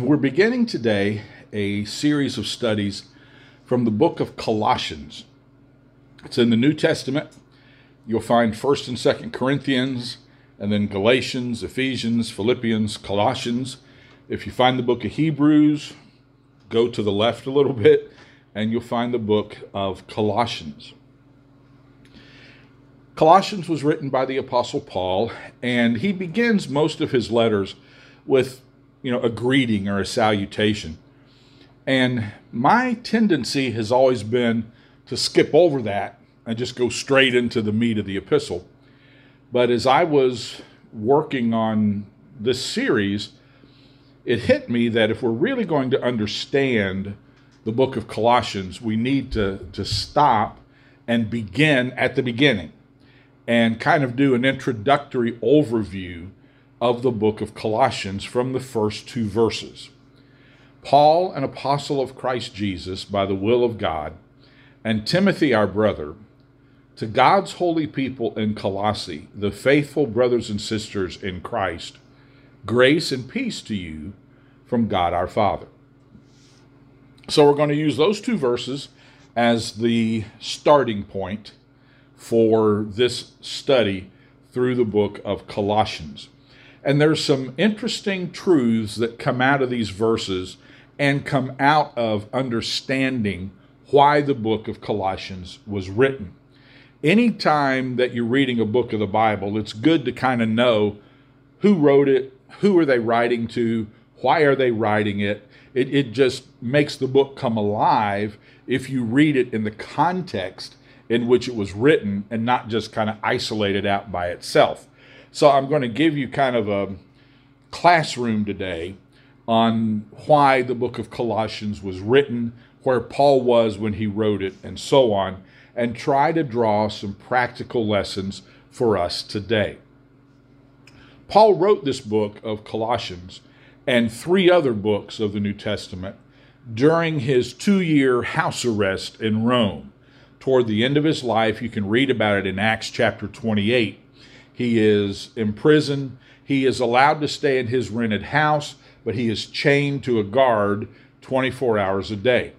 we're beginning today a series of studies from the book of Colossians. It's in the New Testament. You'll find 1st and 2nd Corinthians, and then Galatians, Ephesians, Philippians, Colossians. If you find the book of Hebrews, go to the left a little bit, and you'll find the book of Colossians. Colossians was written by the Apostle Paul, and he begins most of his letters with, you know, a greeting or a salutation. And my tendency has always been to skip over that and just go straight into the meat of the epistle. But as I was working on this series, it hit me that if we're really going to understand the book of Colossians, we need to, to stop and begin at the beginning and kind of do an introductory overview of the book of Colossians from the first two verses. Paul, an apostle of Christ Jesus by the will of God, and Timothy, our brother, to God's holy people in Colossae, the faithful brothers and sisters in Christ, grace and peace to you from God our Father. So we're going to use those two verses as the starting point for this study through the book of Colossians. And there's some interesting truths that come out of these verses and come out of understanding why the book of Colossians was written. Anytime that you're reading a book of the Bible, it's good to kind of know who wrote it, who are they writing to, why are they writing it. It, it just makes the book come alive if you read it in the context in which it was written and not just kind of isolated out by itself. So I'm going to give you kind of a classroom today on why the book of Colossians was written, where Paul was when he wrote it, and so on, and try to draw some practical lessons for us today. Paul wrote this book of Colossians and three other books of the New Testament during his two year house arrest in Rome toward the end of his life. You can read about it in Acts chapter 28. He is imprisoned. He is allowed to stay in his rented house, but he is chained to a guard 24 hours a day.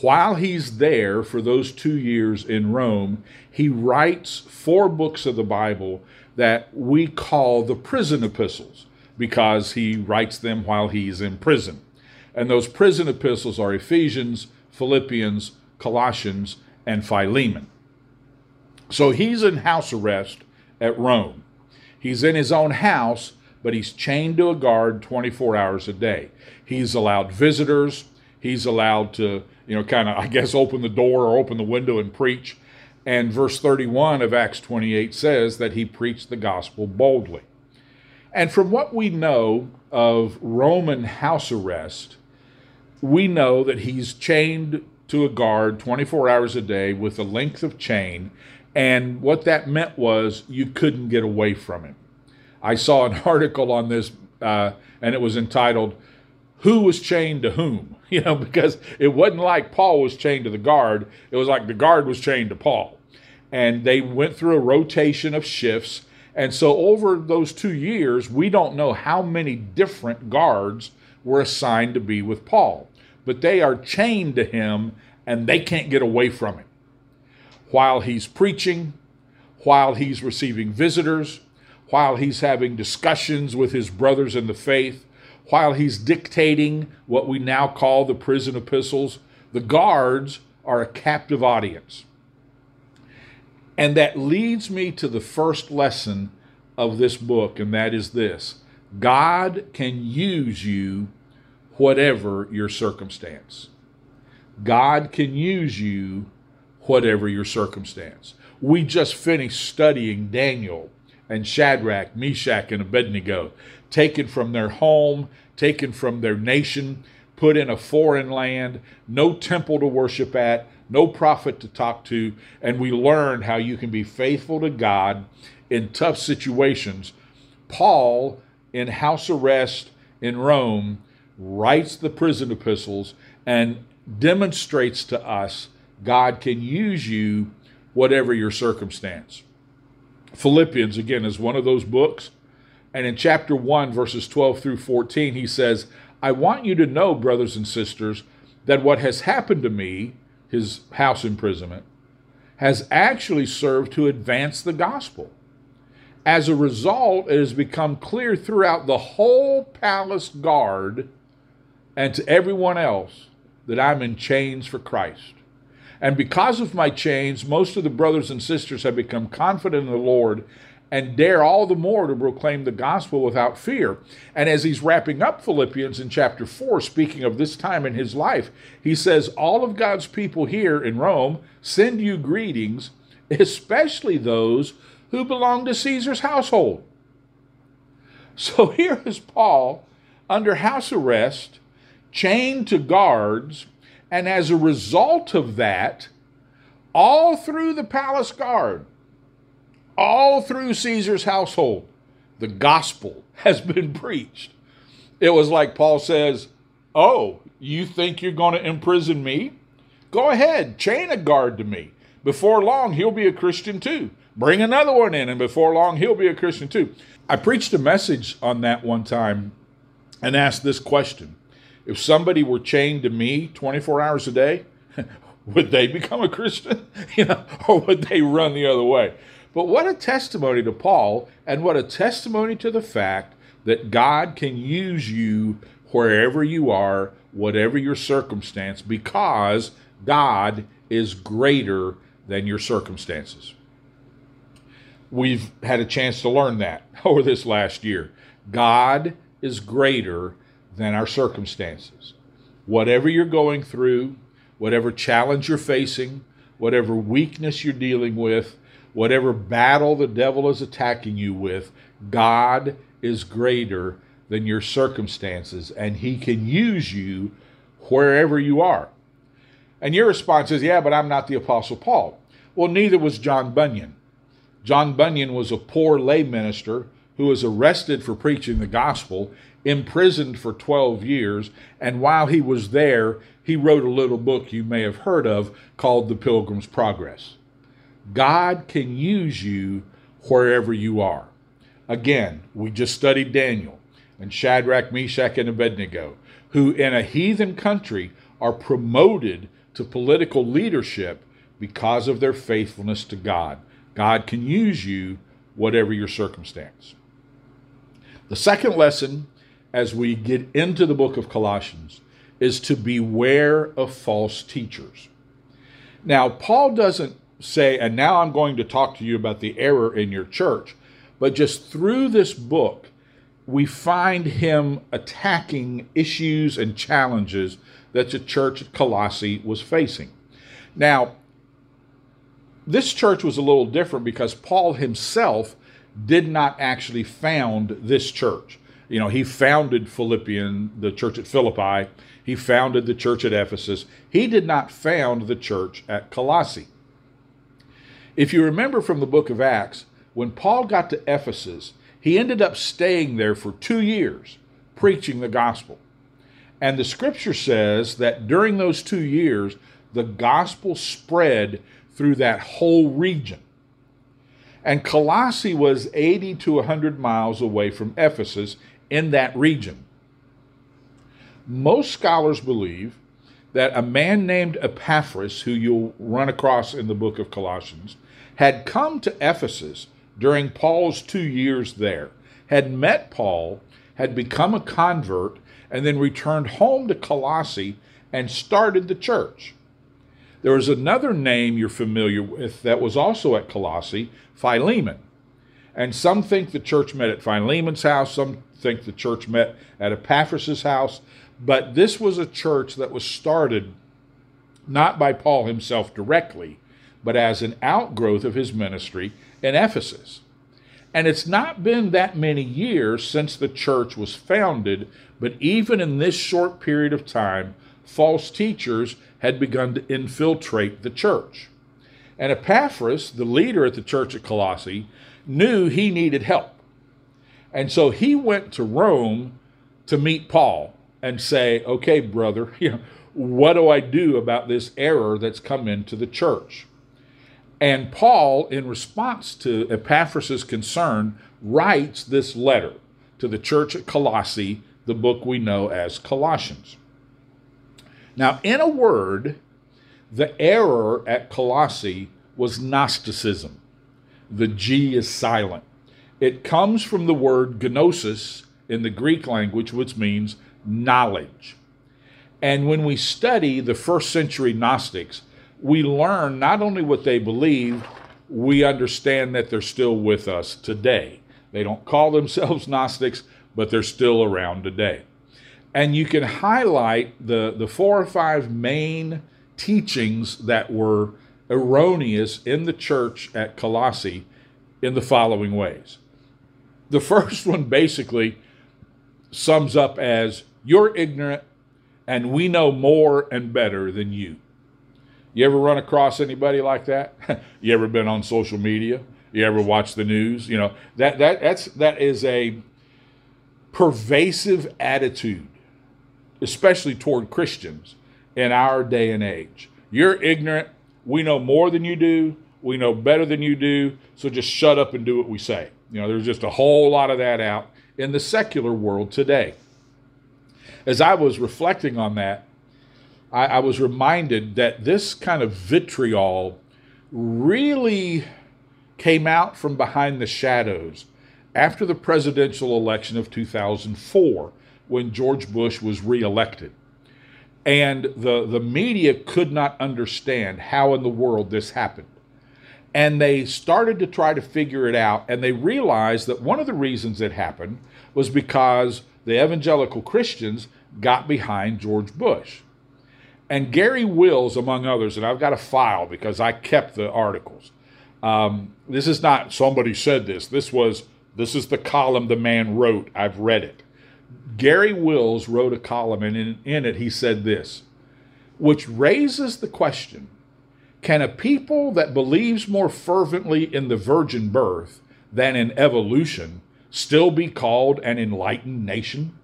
While he's there for those two years in Rome, he writes four books of the Bible that we call the prison epistles because he writes them while he's in prison. And those prison epistles are Ephesians, Philippians, Colossians, and Philemon. So he's in house arrest at Rome. He's in his own house, but he's chained to a guard 24 hours a day. He's allowed visitors. He's allowed to, you know, kind of, I guess, open the door or open the window and preach. And verse 31 of Acts 28 says that he preached the gospel boldly. And from what we know of Roman house arrest, we know that he's chained to a guard 24 hours a day with a length of chain. And what that meant was you couldn't get away from him. I saw an article on this, uh, and it was entitled, Who Was Chained to Whom? You know, because it wasn't like Paul was chained to the guard, it was like the guard was chained to Paul. And they went through a rotation of shifts. And so, over those two years, we don't know how many different guards were assigned to be with Paul but they are chained to him and they can't get away from him. While he's preaching, while he's receiving visitors, while he's having discussions with his brothers in the faith, while he's dictating what we now call the prison epistles, the guards are a captive audience. And that leads me to the first lesson of this book, and that is this God can use you whatever your circumstance. God can use you whatever your circumstance. We just finished studying Daniel and Shadrach, Meshach, and Abednego, taken from their home, taken from their nation, put in a foreign land, no temple to worship at, no prophet to talk to, and we learned how you can be faithful to God in tough situations. Paul, in house arrest in Rome, writes the prison epistles and demonstrates to us God can use you whatever your circumstance. Philippians, again, is one of those books. And in chapter 1, verses 12 through 14, he says, I want you to know, brothers and sisters, that what has happened to me, his house imprisonment, has actually served to advance the gospel. As a result, it has become clear throughout the whole palace guard and to everyone else that I'm in chains for Christ. And because of my chains, most of the brothers and sisters have become confident in the Lord and dare all the more to proclaim the gospel without fear. And as he's wrapping up Philippians in chapter 4, speaking of this time in his life, he says, All of God's people here in Rome send you greetings, especially those who belong to Caesar's household. So here is Paul under house arrest, chained to guards, and as a result of that, all through the palace guard, all through Caesar's household, the gospel has been preached. It was like Paul says, Oh, you think you're going to imprison me? Go ahead, chain a guard to me. Before long, he'll be a Christian too. Bring another one in, and before long, he'll be a Christian too. I preached a message on that one time and asked this question If somebody were chained to me 24 hours a day, would they become a Christian? you know, or would they run the other way? But what a testimony to Paul, and what a testimony to the fact that God can use you wherever you are, whatever your circumstance, because God is greater than your circumstances. We've had a chance to learn that over this last year. God is greater than our circumstances. Whatever you're going through, whatever challenge you're facing, whatever weakness you're dealing with, whatever battle the devil is attacking you with, God is greater than your circumstances, and He can use you wherever you are. And your response is, Yeah, but I'm not the Apostle Paul. Well, neither was John Bunyan. John Bunyan was a poor lay minister who was arrested for preaching the gospel, imprisoned for 12 years, and while he was there, he wrote a little book you may have heard of called The Pilgrim's Progress. God can use you wherever you are. Again, we just studied Daniel and Shadrach, Meshach, and Abednego, who in a heathen country are promoted to political leadership because of their faithfulness to God. God can use you whatever your circumstance. The second lesson as we get into the book of Colossians is to beware of false teachers. Now, Paul doesn't say, and now I'm going to talk to you about the error in your church. But just through this book, we find him attacking issues and challenges that the church at Colossae was facing. Now, this church was a little different because Paul himself did not actually found this church. You know, he founded Philippian, the church at Philippi. He founded the church at Ephesus. He did not found the church at Colossae. If you remember from the book of Acts, when Paul got to Ephesus, he ended up staying there for two years preaching the gospel. And the scripture says that during those two years, the gospel spread through that whole region. And Colossae was 80 to 100 miles away from Ephesus in that region. Most scholars believe that a man named Epaphras, who you'll run across in the book of Colossians, had come to Ephesus during Paul's two years there, had met Paul, had become a convert, and then returned home to Colossae and started the church. There was another name you're familiar with that was also at Colossae, Philemon. And some think the church met at Philemon's house, some think the church met at Epaphras' house, but this was a church that was started not by Paul himself directly, but as an outgrowth of his ministry in Ephesus. And it's not been that many years since the church was founded, but even in this short period of time, false teachers had begun to infiltrate the church. And Epaphras, the leader at the church at Colossae, knew he needed help. And so he went to Rome to meet Paul and say, okay, brother, what do I do about this error that's come into the church? And Paul, in response to Epaphras' concern, writes this letter to the church at Colossae the book we know as Colossians. Now, in a word, the error at Colossae was Gnosticism. The G is silent. It comes from the word gnosis in the Greek language, which means knowledge. And when we study the first century Gnostics, we learn not only what they believed, we understand that they're still with us today. They don't call themselves Gnostics, but they're still around today. And you can highlight the, the four or five main teachings that were erroneous in the church at Colossae in the following ways. The first one basically sums up as You're ignorant, and we know more and better than you. You ever run across anybody like that? you ever been on social media? You ever watch the news? You know, that, that, that's, that is a pervasive attitude, especially toward Christians in our day and age. You're ignorant. We know more than you do. We know better than you do. So just shut up and do what we say. You know, there's just a whole lot of that out in the secular world today. As I was reflecting on that, I, I was reminded that this kind of vitriol really came out from behind the shadows after the presidential election of 2004 when George Bush was reelected. And the, the media could not understand how in the world this happened. And they started to try to figure it out, and they realized that one of the reasons it happened was because the evangelical Christians got behind George Bush. And Garry Wills, among others, and I've got a file because I kept the articles. Um, this is not somebody said this. This was this is the column the man wrote. I've read it. Garry Wills wrote a column, and in, in it he said this, which raises the question: Can a people that believes more fervently in the virgin birth than in evolution still be called an enlightened nation?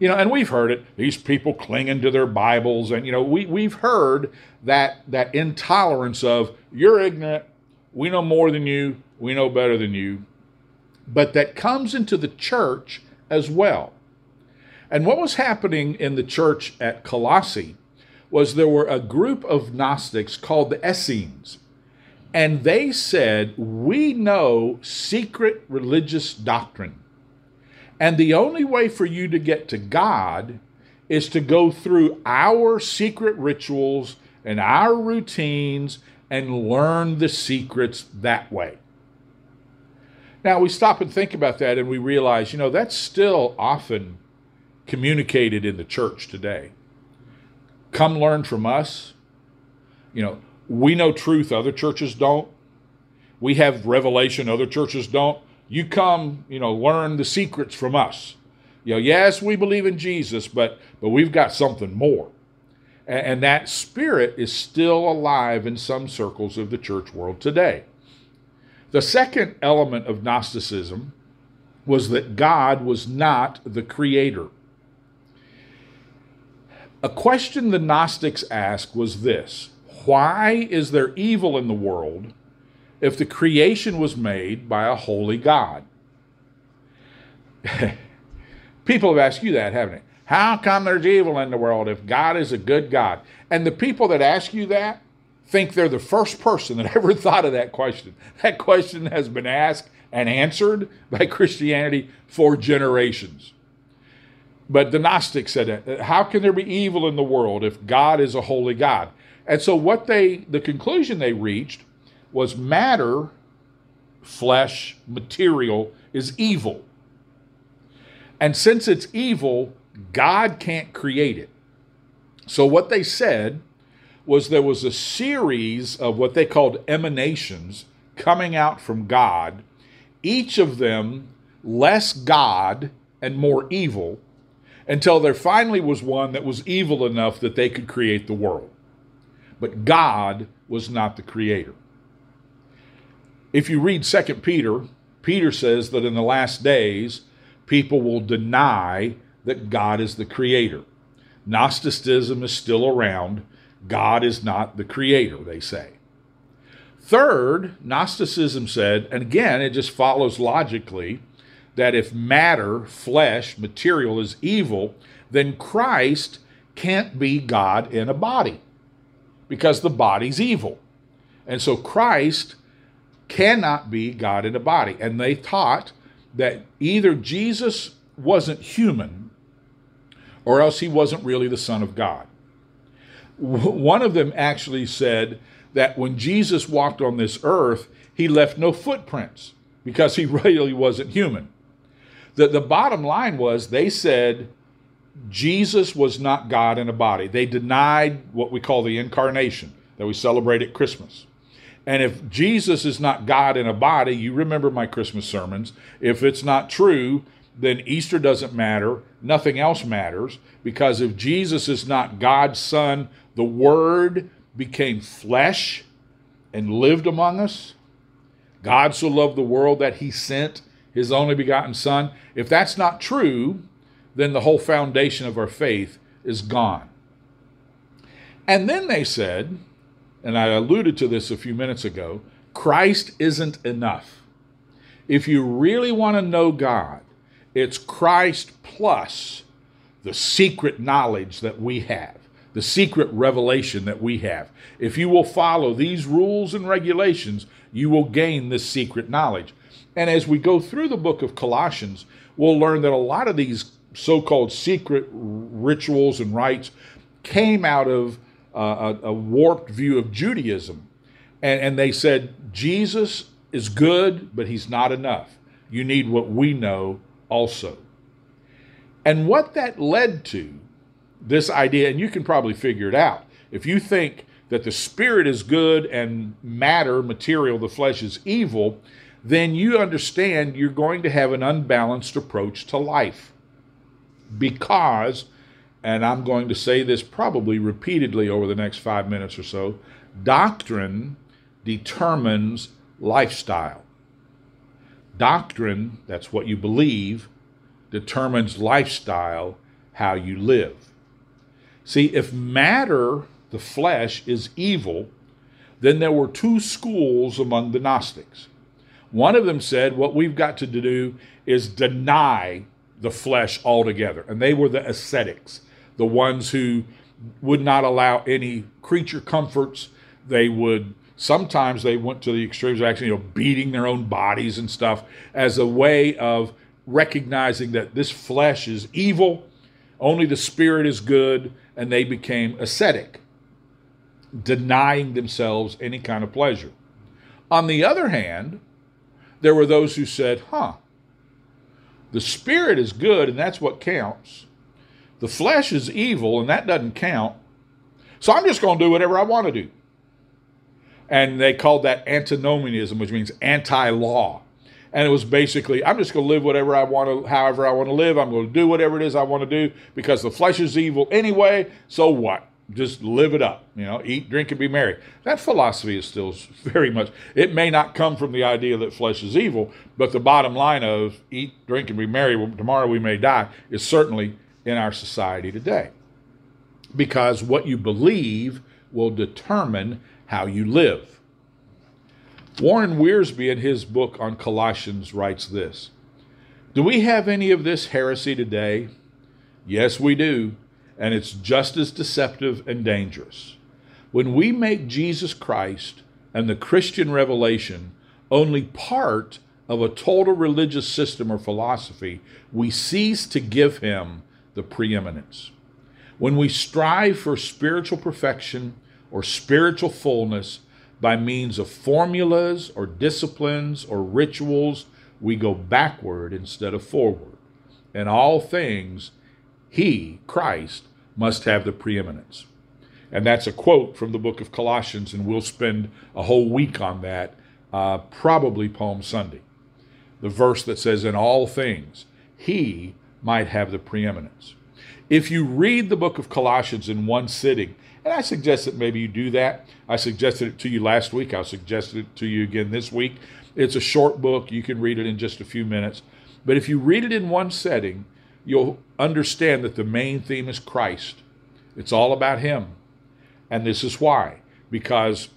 You know, and we've heard it, these people clinging to their Bibles, and you know, we, we've heard that that intolerance of you're ignorant, we know more than you, we know better than you, but that comes into the church as well. And what was happening in the church at Colossae was there were a group of Gnostics called the Essenes. And they said, We know secret religious doctrine. And the only way for you to get to God is to go through our secret rituals and our routines and learn the secrets that way. Now, we stop and think about that and we realize, you know, that's still often communicated in the church today. Come learn from us. You know, we know truth, other churches don't. We have revelation, other churches don't you come, you know, learn the secrets from us. You know, yes, we believe in Jesus, but but we've got something more. And, and that spirit is still alive in some circles of the church world today. The second element of Gnosticism was that God was not the creator. A question the Gnostics asked was this Why is there evil in the world if the creation was made by a holy God? people have asked you that, haven't they? How come there's evil in the world if God is a good God? And the people that ask you that think they're the first person that ever thought of that question. That question has been asked and answered by Christianity for generations. But the Gnostics said, How can there be evil in the world if God is a holy God? And so, what they, the conclusion they reached was matter, flesh, material, is evil. And since it's evil, God can't create it. So what they said was there was a series of what they called emanations coming out from God, each of them less God and more evil, until there finally was one that was evil enough that they could create the world. But God was not the creator. If you read 2 Peter, Peter says that in the last days, people will deny that God is the creator. Gnosticism is still around. God is not the creator, they say. Third, Gnosticism said, and again, it just follows logically, that if matter, flesh, material is evil, then Christ can't be God in a body because the body's evil. And so Christ cannot be God in a body. And they taught that either Jesus wasn't human or else he wasn't really the Son of God. One of them actually said that when Jesus walked on this earth, he left no footprints because he really wasn't human. The, the bottom line was they said Jesus was not God in a body. They denied what we call the incarnation that we celebrate at Christmas. And if Jesus is not God in a body, you remember my Christmas sermons. If it's not true, then Easter doesn't matter. Nothing else matters because if Jesus is not God's Son, the Word became flesh and lived among us. God so loved the world that he sent his only begotten Son. If that's not true, then the whole foundation of our faith is gone. And then they said, and I alluded to this a few minutes ago Christ isn't enough. If you really want to know God, it's Christ plus the secret knowledge that we have, the secret revelation that we have. If you will follow these rules and regulations, you will gain this secret knowledge. And as we go through the book of Colossians, we'll learn that a lot of these so called secret rituals and rites came out of uh, a, a, warped view of Judaism. And, and they said, Jesus is good, but he's not enough. You need what we know also. And what that led to, this idea, and you can probably figure it out. If you think that the spirit is good and matter, material, the flesh is evil, then you understand you're going to have an unbalanced approach to life. Because, and I'm going to say this probably repeatedly over the next five minutes or so, doctrine determines lifestyle. Doctrine, that's what you believe, determines lifestyle, how you live. See, if matter the flesh is evil, then there were two schools among the Gnostics. One of them said, What we've got to do is deny the flesh altogether. And they were the ascetics, the ones who would not allow any creature comforts. They would sometimes they went to the extremes of actually you know beating their own bodies and stuff as a way of recognizing that this flesh is evil only the spirit is good and they became ascetic denying themselves any kind of pleasure. On the other hand, there were those who said, huh, the spirit is good and that's what counts. The flesh is evil and that doesn't count. So I'm just going to do whatever I want to do. And they called that antinomianism, which means anti law. And it was basically, I'm just going to live whatever I want to, however I want to live. I'm going to do whatever it is I want to do because the flesh is evil anyway. So what? just live it up, you know, eat, drink, and be merry. That philosophy is still very much, it may not come from the idea that flesh is evil, but the bottom line of eat, drink, and be merry, tomorrow we may die, is certainly in our society today. Because what you believe will determine how you live. Warren Wiersbe, in his book on Colossians, writes this Do we have any of this heresy today? Yes, we do and it's just as deceptive and dangerous. When we make Jesus Christ and the Christian revelation only part of a total religious system or philosophy, we cease to give him the preeminence. When we strive for spiritual perfection or spiritual fullness by means of formulas or disciplines or rituals, we go backward instead of forward. In all things, he, Christ, must have the preeminence. And that's a quote from the book of Colossians, and we'll spend a whole week on that, uh, probably Palm Sunday. The verse that says, In all things, he might have the preeminence. If you read the book of Colossians in one sitting, and I suggest that maybe you do that. I suggested it to you last week. I'll suggest it to you again this week. It's a short book. You can read it in just a few minutes. But if you read it in one setting, you'll understand that the main theme is Christ. It's all about Him. And this is why. Because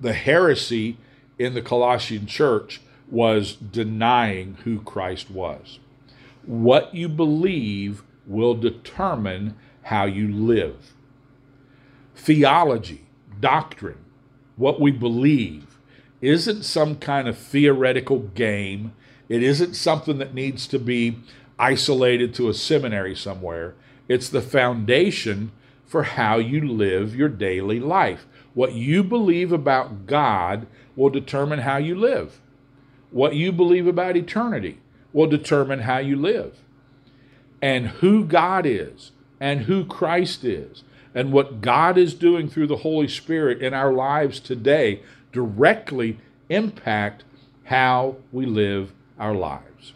the heresy in the Colossian church was denying who Christ was. What you believe will determine how you live. Theology, doctrine, what we believe, isn't some kind of theoretical game. It isn't something that needs to be isolated to a seminary somewhere. It's the foundation for how you live your daily life. What you believe about God will determine how you live. What you believe about eternity will determine how you live. And who God is, and who Christ is, and what God is doing through the Holy Spirit in our lives today directly impact how we live our lives.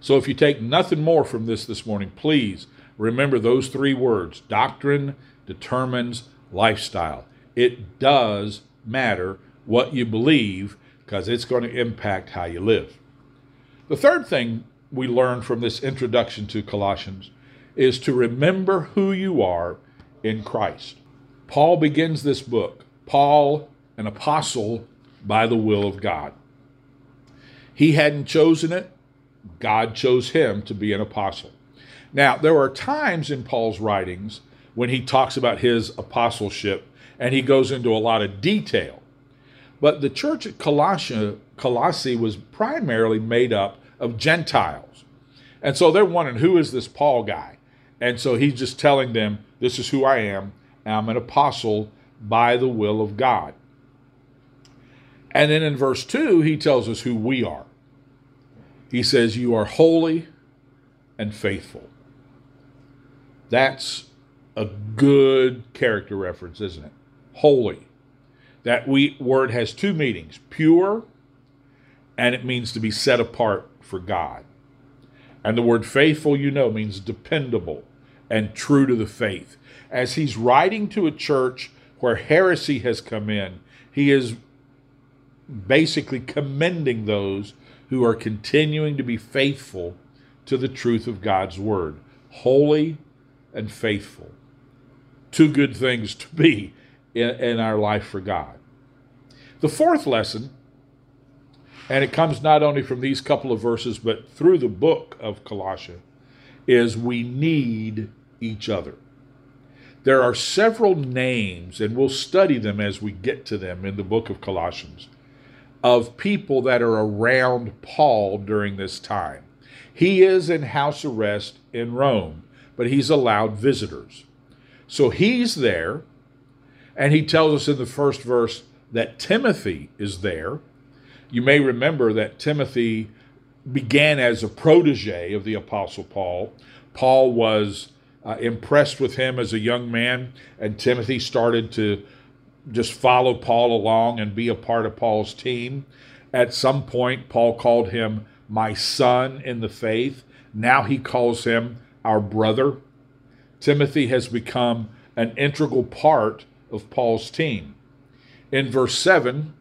So if you take nothing more from this this morning, please remember those three words doctrine determines lifestyle. It does matter what you believe because it's going to impact how you live. The third thing we learn from this introduction to Colossians is to remember who you are in Christ. Paul begins this book, Paul, an apostle by the will of God. He hadn't chosen it, God chose him to be an apostle. Now, there are times in Paul's writings when he talks about his apostleship and he goes into a lot of detail. But the church at Colossia, Colossae was primarily made up of Gentiles. And so they're wondering, who is this Paul guy? And so he's just telling them, this is who I am. I'm an apostle by the will of God. And then in verse 2, he tells us who we are. He says, You are holy and faithful. That's a good character reference, isn't it? Holy. That we word has two meanings pure, and it means to be set apart for God. And the word faithful, you know, means dependable and true to the faith. As he's writing to a church where heresy has come in, he is basically commending those who are continuing to be faithful to the truth of God's word. Holy and faithful. Two good things to be in, in our life for God. The fourth lesson, and it comes not only from these couple of verses, but through the book of Colossians, is we need each other. There are several names, and we'll study them as we get to them in the book of Colossians, of people that are around Paul during this time. He is in house arrest in Rome, but he's allowed visitors. So he's there, and he tells us in the first verse that Timothy is there. You may remember that Timothy began as a protege of the Apostle Paul. Paul was uh, impressed with him as a young man, and Timothy started to just follow Paul along and be a part of Paul's team. At some point, Paul called him my son in the faith. Now he calls him our brother. Timothy has become an integral part of Paul's team. In verse 7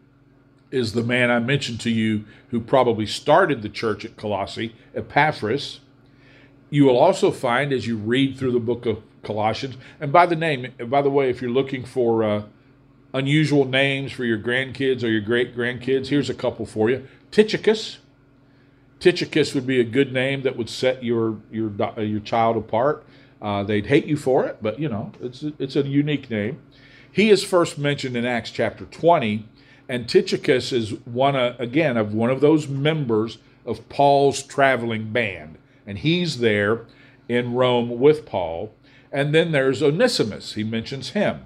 is the man I mentioned to you who probably started the church at Colossae, Epaphras. You will also find as you read through the book of Colossians, and by the name, by the way, if you're looking for uh, unusual names for your grandkids or your great grandkids, here's a couple for you Tychicus. Tychicus would be a good name that would set your your uh, your child apart. Uh, they'd hate you for it, but you know it's it's a unique name. He is first mentioned in Acts chapter 20, and Tychicus is one uh, again of one of those members of Paul's traveling band, and he's there in Rome with Paul. And then there's Onesimus. He mentions him.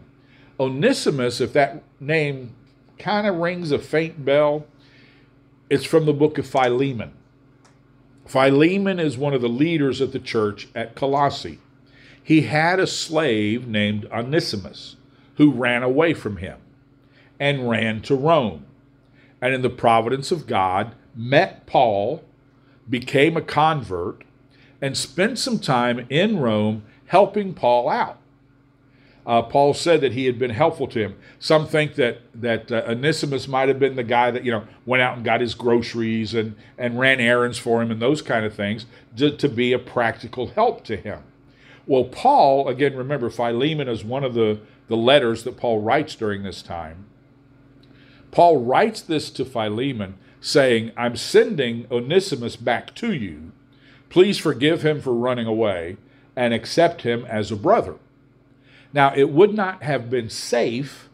Onesimus, if that name kind of rings a faint bell, it's from the book of Philemon. Philemon is one of the leaders of the church at Colossae. He had a slave named Onesimus who ran away from him and ran to Rome. And in the providence of God, met Paul, became a convert, and spent some time in Rome helping Paul out. Uh, Paul said that he had been helpful to him. Some think that that uh, Onesimus might have been the guy that you know went out and got his groceries and and ran errands for him and those kind of things to, to be a practical help to him. Well, Paul again, remember Philemon is one of the the letters that Paul writes during this time. Paul writes this to Philemon saying, I'm sending Onesimus back to you. Please forgive him for running away and accept him as a brother. Now, it would not have been safe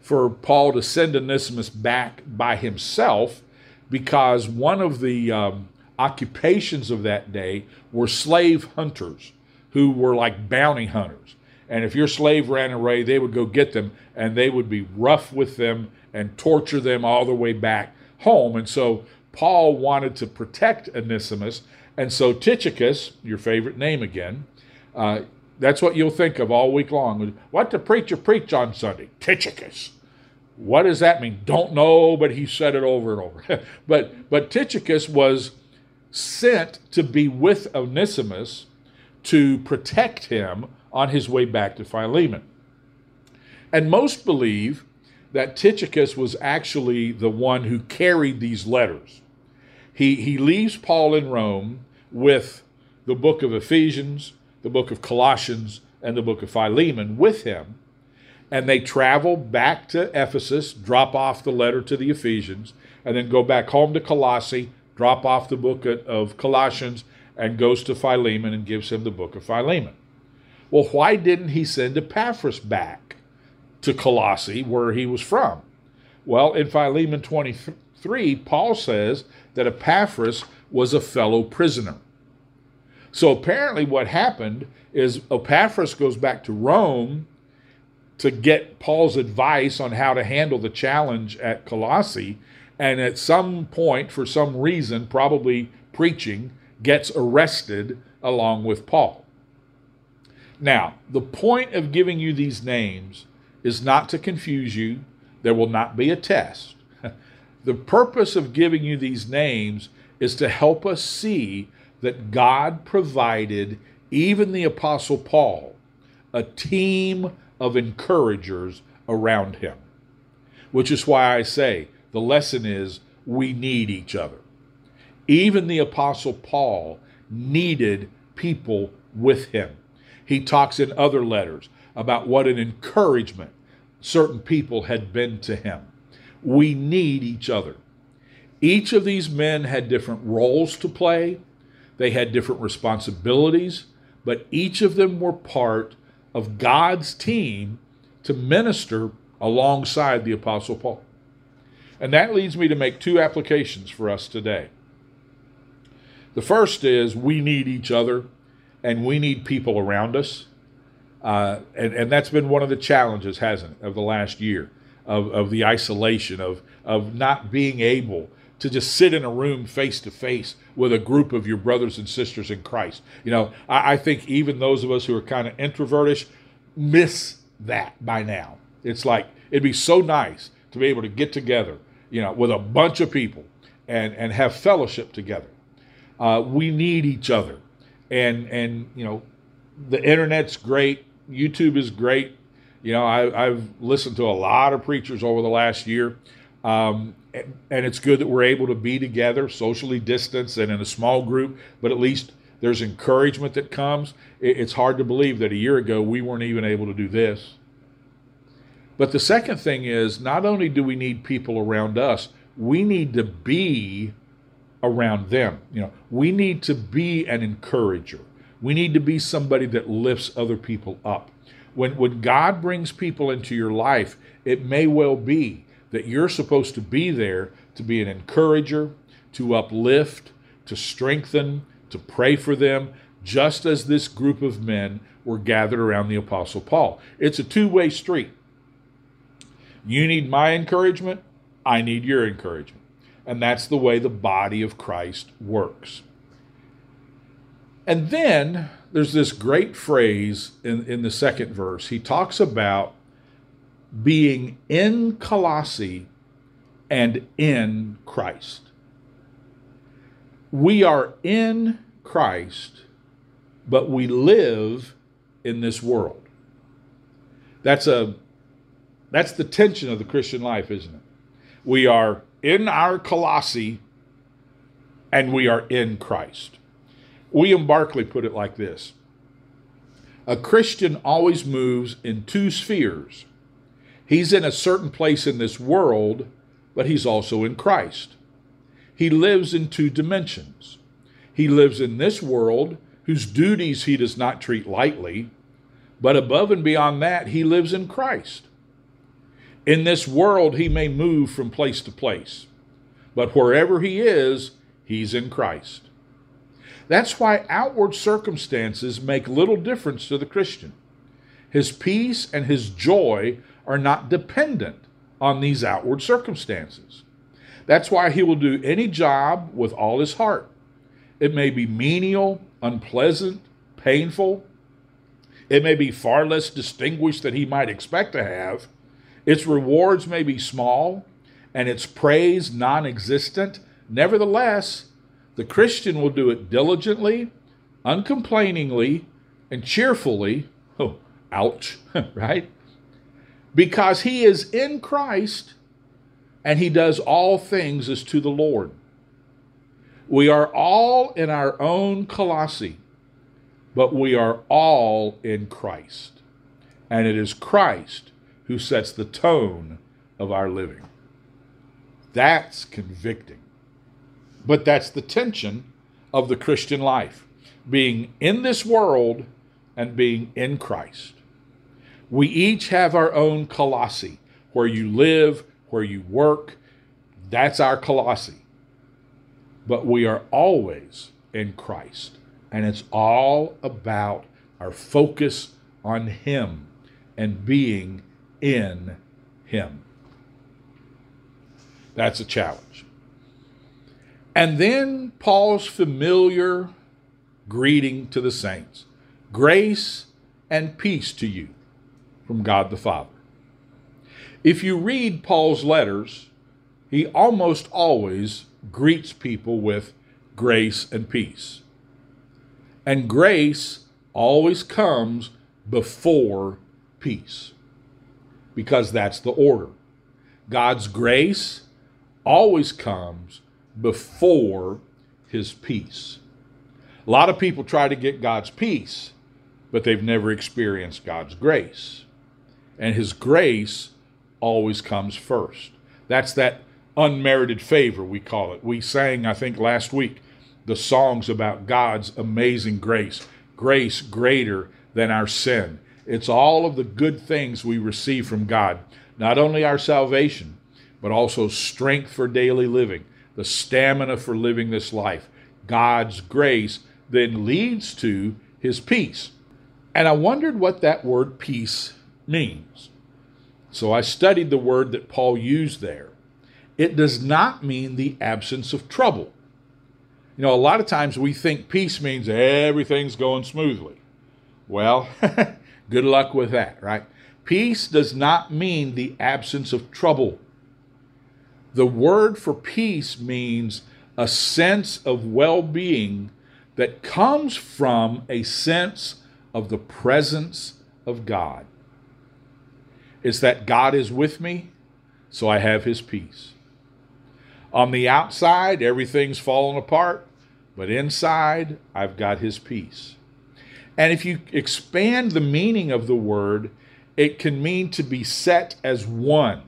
for Paul to send Onesimus back by himself because one of the um, occupations of that day were slave hunters who were like bounty hunters. And if your slave ran away, they would go get them and they would be rough with them and torture them all the way back home. And so Paul wanted to protect Onesimus. And so Tychicus, your favorite name again, uh, that's what you'll think of all week long. What the preacher preach on Sunday? Tychicus. What does that mean? Don't know, but he said it over and over. but but Tychicus was sent to be with Onesimus to protect him on his way back to Philemon. And most believe that Tychicus was actually the one who carried these letters. He, he leaves Paul in Rome with the book of Ephesians, the book of Colossians, and the book of Philemon with him. And they travel back to Ephesus, drop off the letter to the Ephesians, and then go back home to Colossae, drop off the book of Colossians, and goes to Philemon and gives him the book of Philemon. Well, why didn't he send Epaphras back to Colossae, where he was from? Well, in Philemon 23, Paul says that Epaphras was a fellow prisoner. So apparently, what happened is Epaphras goes back to Rome to get Paul's advice on how to handle the challenge at Colossae. And at some point, for some reason, probably preaching, gets arrested along with Paul. Now, the point of giving you these names is not to confuse you. There will not be a test. the purpose of giving you these names is to help us see that God provided even the Apostle Paul a team of encouragers around him. Which is why I say the lesson is we need each other. Even the Apostle Paul needed people with him. He talks in other letters about what an encouragement certain people had been to him. We need each other. Each of these men had different roles to play, they had different responsibilities, but each of them were part of God's team to minister alongside the Apostle Paul. And that leads me to make two applications for us today. The first is we need each other and we need people around us. Uh, and, and that's been one of the challenges, hasn't it, of the last year, of, of the isolation, of, of not being able to just sit in a room face to face with a group of your brothers and sisters in Christ. You know, I, I think even those of us who are kind of introvertish miss that by now. It's like it'd be so nice to be able to get together, you know, with a bunch of people and, and have fellowship together. Uh, we need each other and and you know the internet's great youtube is great you know I, have listened to a lot of preachers over the last year um, and it's good that we're able to be together socially distanced and in a small group but at least there's encouragement that comes it's hard to believe that a year ago we weren't even able to do this but the second thing is not only do we need people around us we need to be around them. You know, we need to be an encourager. We need to be somebody that lifts other people up. When when God brings people into your life, it may well be that you're supposed to be there to be an encourager, to uplift, to strengthen, to pray for them, just as this group of men were gathered around the apostle Paul. It's a two-way street. You need my encouragement, I need your encouragement. And that's the way the body of Christ works. And then there's this great phrase in, in the second verse. He talks about being in Colossae and in Christ. We are in Christ, but we live in this world. That's a that's the tension of the Christian life, isn't it? We are in our Colossae and we are in Christ. William Barclay put it like this A Christian always moves in two spheres. He's in a certain place in this world, but he's also in Christ. he lives in two dimensions. He lives in this world, whose duties he does not treat lightly, but above and beyond that, he lives in Christ. In this world, he may move from place to place, but wherever he is, he's in Christ. That's why outward circumstances make little difference to the Christian. His peace and his joy are not dependent on these outward circumstances. That's why he will do any job with all his heart. It may be menial, unpleasant, painful. It may be far less distinguished than he might expect to have. Its rewards may be small and its praise non existent. Nevertheless, the Christian will do it diligently, uncomplainingly, and cheerfully. Ouch, right? Because he is in Christ and he does all things as to the Lord. We are all in our own Colossae, but we are all in Christ. And it is Christ who sets the tone of our living. That's convicting. But that's the tension of the Christian life being in this world and being in Christ. We each have our own Colossae, where you live, where you work. That's our Colossae. But we are always in Christ. And it's all about our focus on Him and being in Him. That's a challenge. And then Paul's familiar greeting to the saints grace and peace to you from God the Father. If you read Paul's letters, he almost always greets people with grace and peace. And grace always comes before peace because that's the order. God's grace always comes before his peace. A lot of people try to get God's peace, but they've never experienced God's grace. And his grace always comes first. That's that unmerited favor, we call it. We sang, I think, last week, the songs about God's amazing grace, grace greater than our sin. It's all of the good things we receive from God, not only our salvation, but also strength for daily living, the stamina for living this life. God's grace then leads to his peace. And I wondered what that word peace means. So I studied the word that Paul used there. It does not mean the absence of trouble. You know, a lot of times we think peace means everything's going smoothly. Well, good luck with that, right? Peace does not mean the absence of trouble. The word for peace means a sense of well being that comes from a sense of the presence of God. It's that God is with me, so I have his peace. On the outside, everything's falling apart, but inside, I've got his peace. And if you expand the meaning of the word, it can mean to be set as one.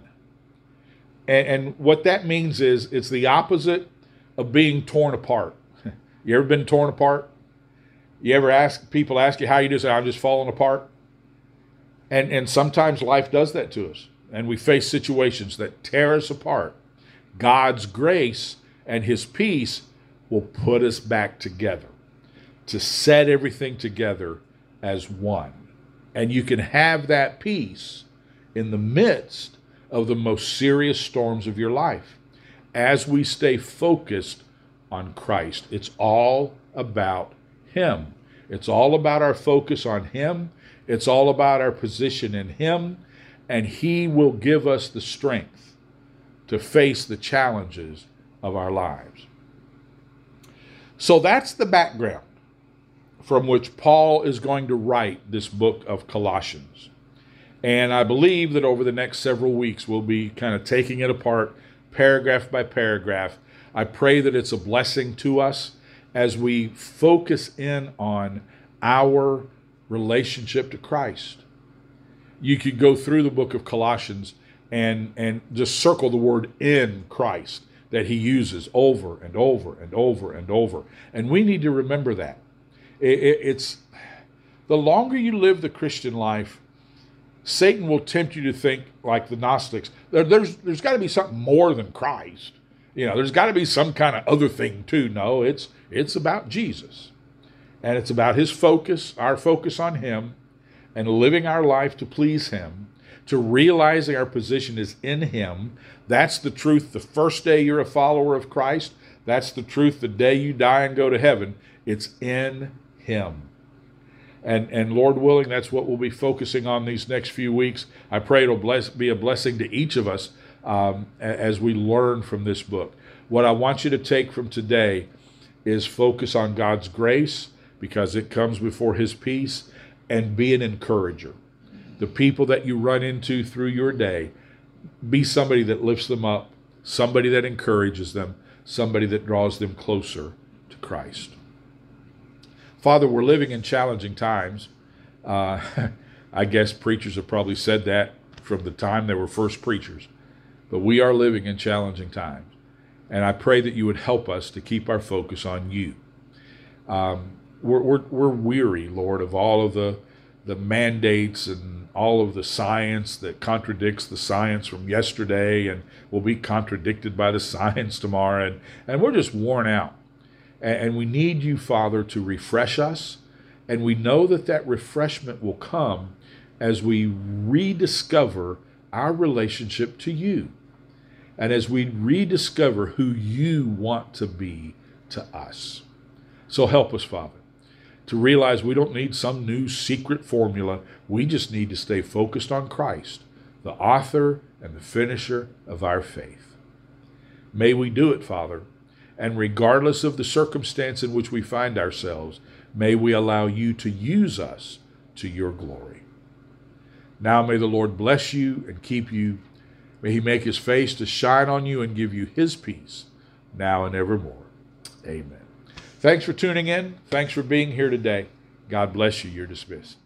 And, and what that means is it's the opposite of being torn apart. you ever been torn apart? You ever ask people ask you how you do? Say, I'm just falling apart. And and sometimes life does that to us, and we face situations that tear us apart. God's grace and His peace will put us back together to set everything together as one. And you can have that peace in the midst of the most serious storms of your life. As we stay focused on Christ, it's all about Him. It's all about our focus on Him. It's all about our position in Him. And He will give us the strength to face the challenges of our lives. So that's the background from which Paul is going to write this book of Colossians. And I believe that over the next several weeks, we'll be kind of taking it apart paragraph by paragraph. I pray that it's a blessing to us as we focus in on our relationship to Christ. You could go through the book of Colossians and, and just circle the word in Christ that he uses over and over and over and over. And we need to remember that. it It's the longer you live the Christian life, Satan will tempt you to think like the Gnostics. There, there's there's got to be something more than Christ. You know, there's got to be some kind of other thing too. No, it's it's about Jesus, and it's about His focus, our focus on Him, and living our life to please Him, to realizing our position is in Him. That's the truth. The first day you're a follower of Christ, that's the truth. The day you die and go to heaven, it's in Him. And, and Lord willing, that's what we'll be focusing on these next few weeks. I pray it'll bless, be a blessing to each of us um, as we learn from this book. What I want you to take from today is focus on God's grace because it comes before His peace and be an encourager. The people that you run into through your day, be somebody that lifts them up, somebody that encourages them, somebody that draws them closer to Christ. Father, we're living in challenging times. Uh, I guess preachers have probably said that from the time they were first preachers. But we are living in challenging times. And I pray that you would help us to keep our focus on you. Um, we're, we're, we're weary, Lord, of all of the, the mandates and all of the science that contradicts the science from yesterday and will be contradicted by the science tomorrow. And, and we're just worn out. And we need you, Father, to refresh us. And we know that that refreshment will come as we rediscover our relationship to you. And as we rediscover who you want to be to us. So help us, Father, to realize we don't need some new secret formula. We just need to stay focused on Christ, the author and the finisher of our faith. May we do it, Father and regardless of the circumstance in which we find ourselves, may we allow you to use us to your glory. Now may the Lord bless you and keep you. May he make his face to shine on you and give you his peace, now and evermore. Amen. Thanks for tuning in. Thanks for being here today. God bless you. You're dismissed.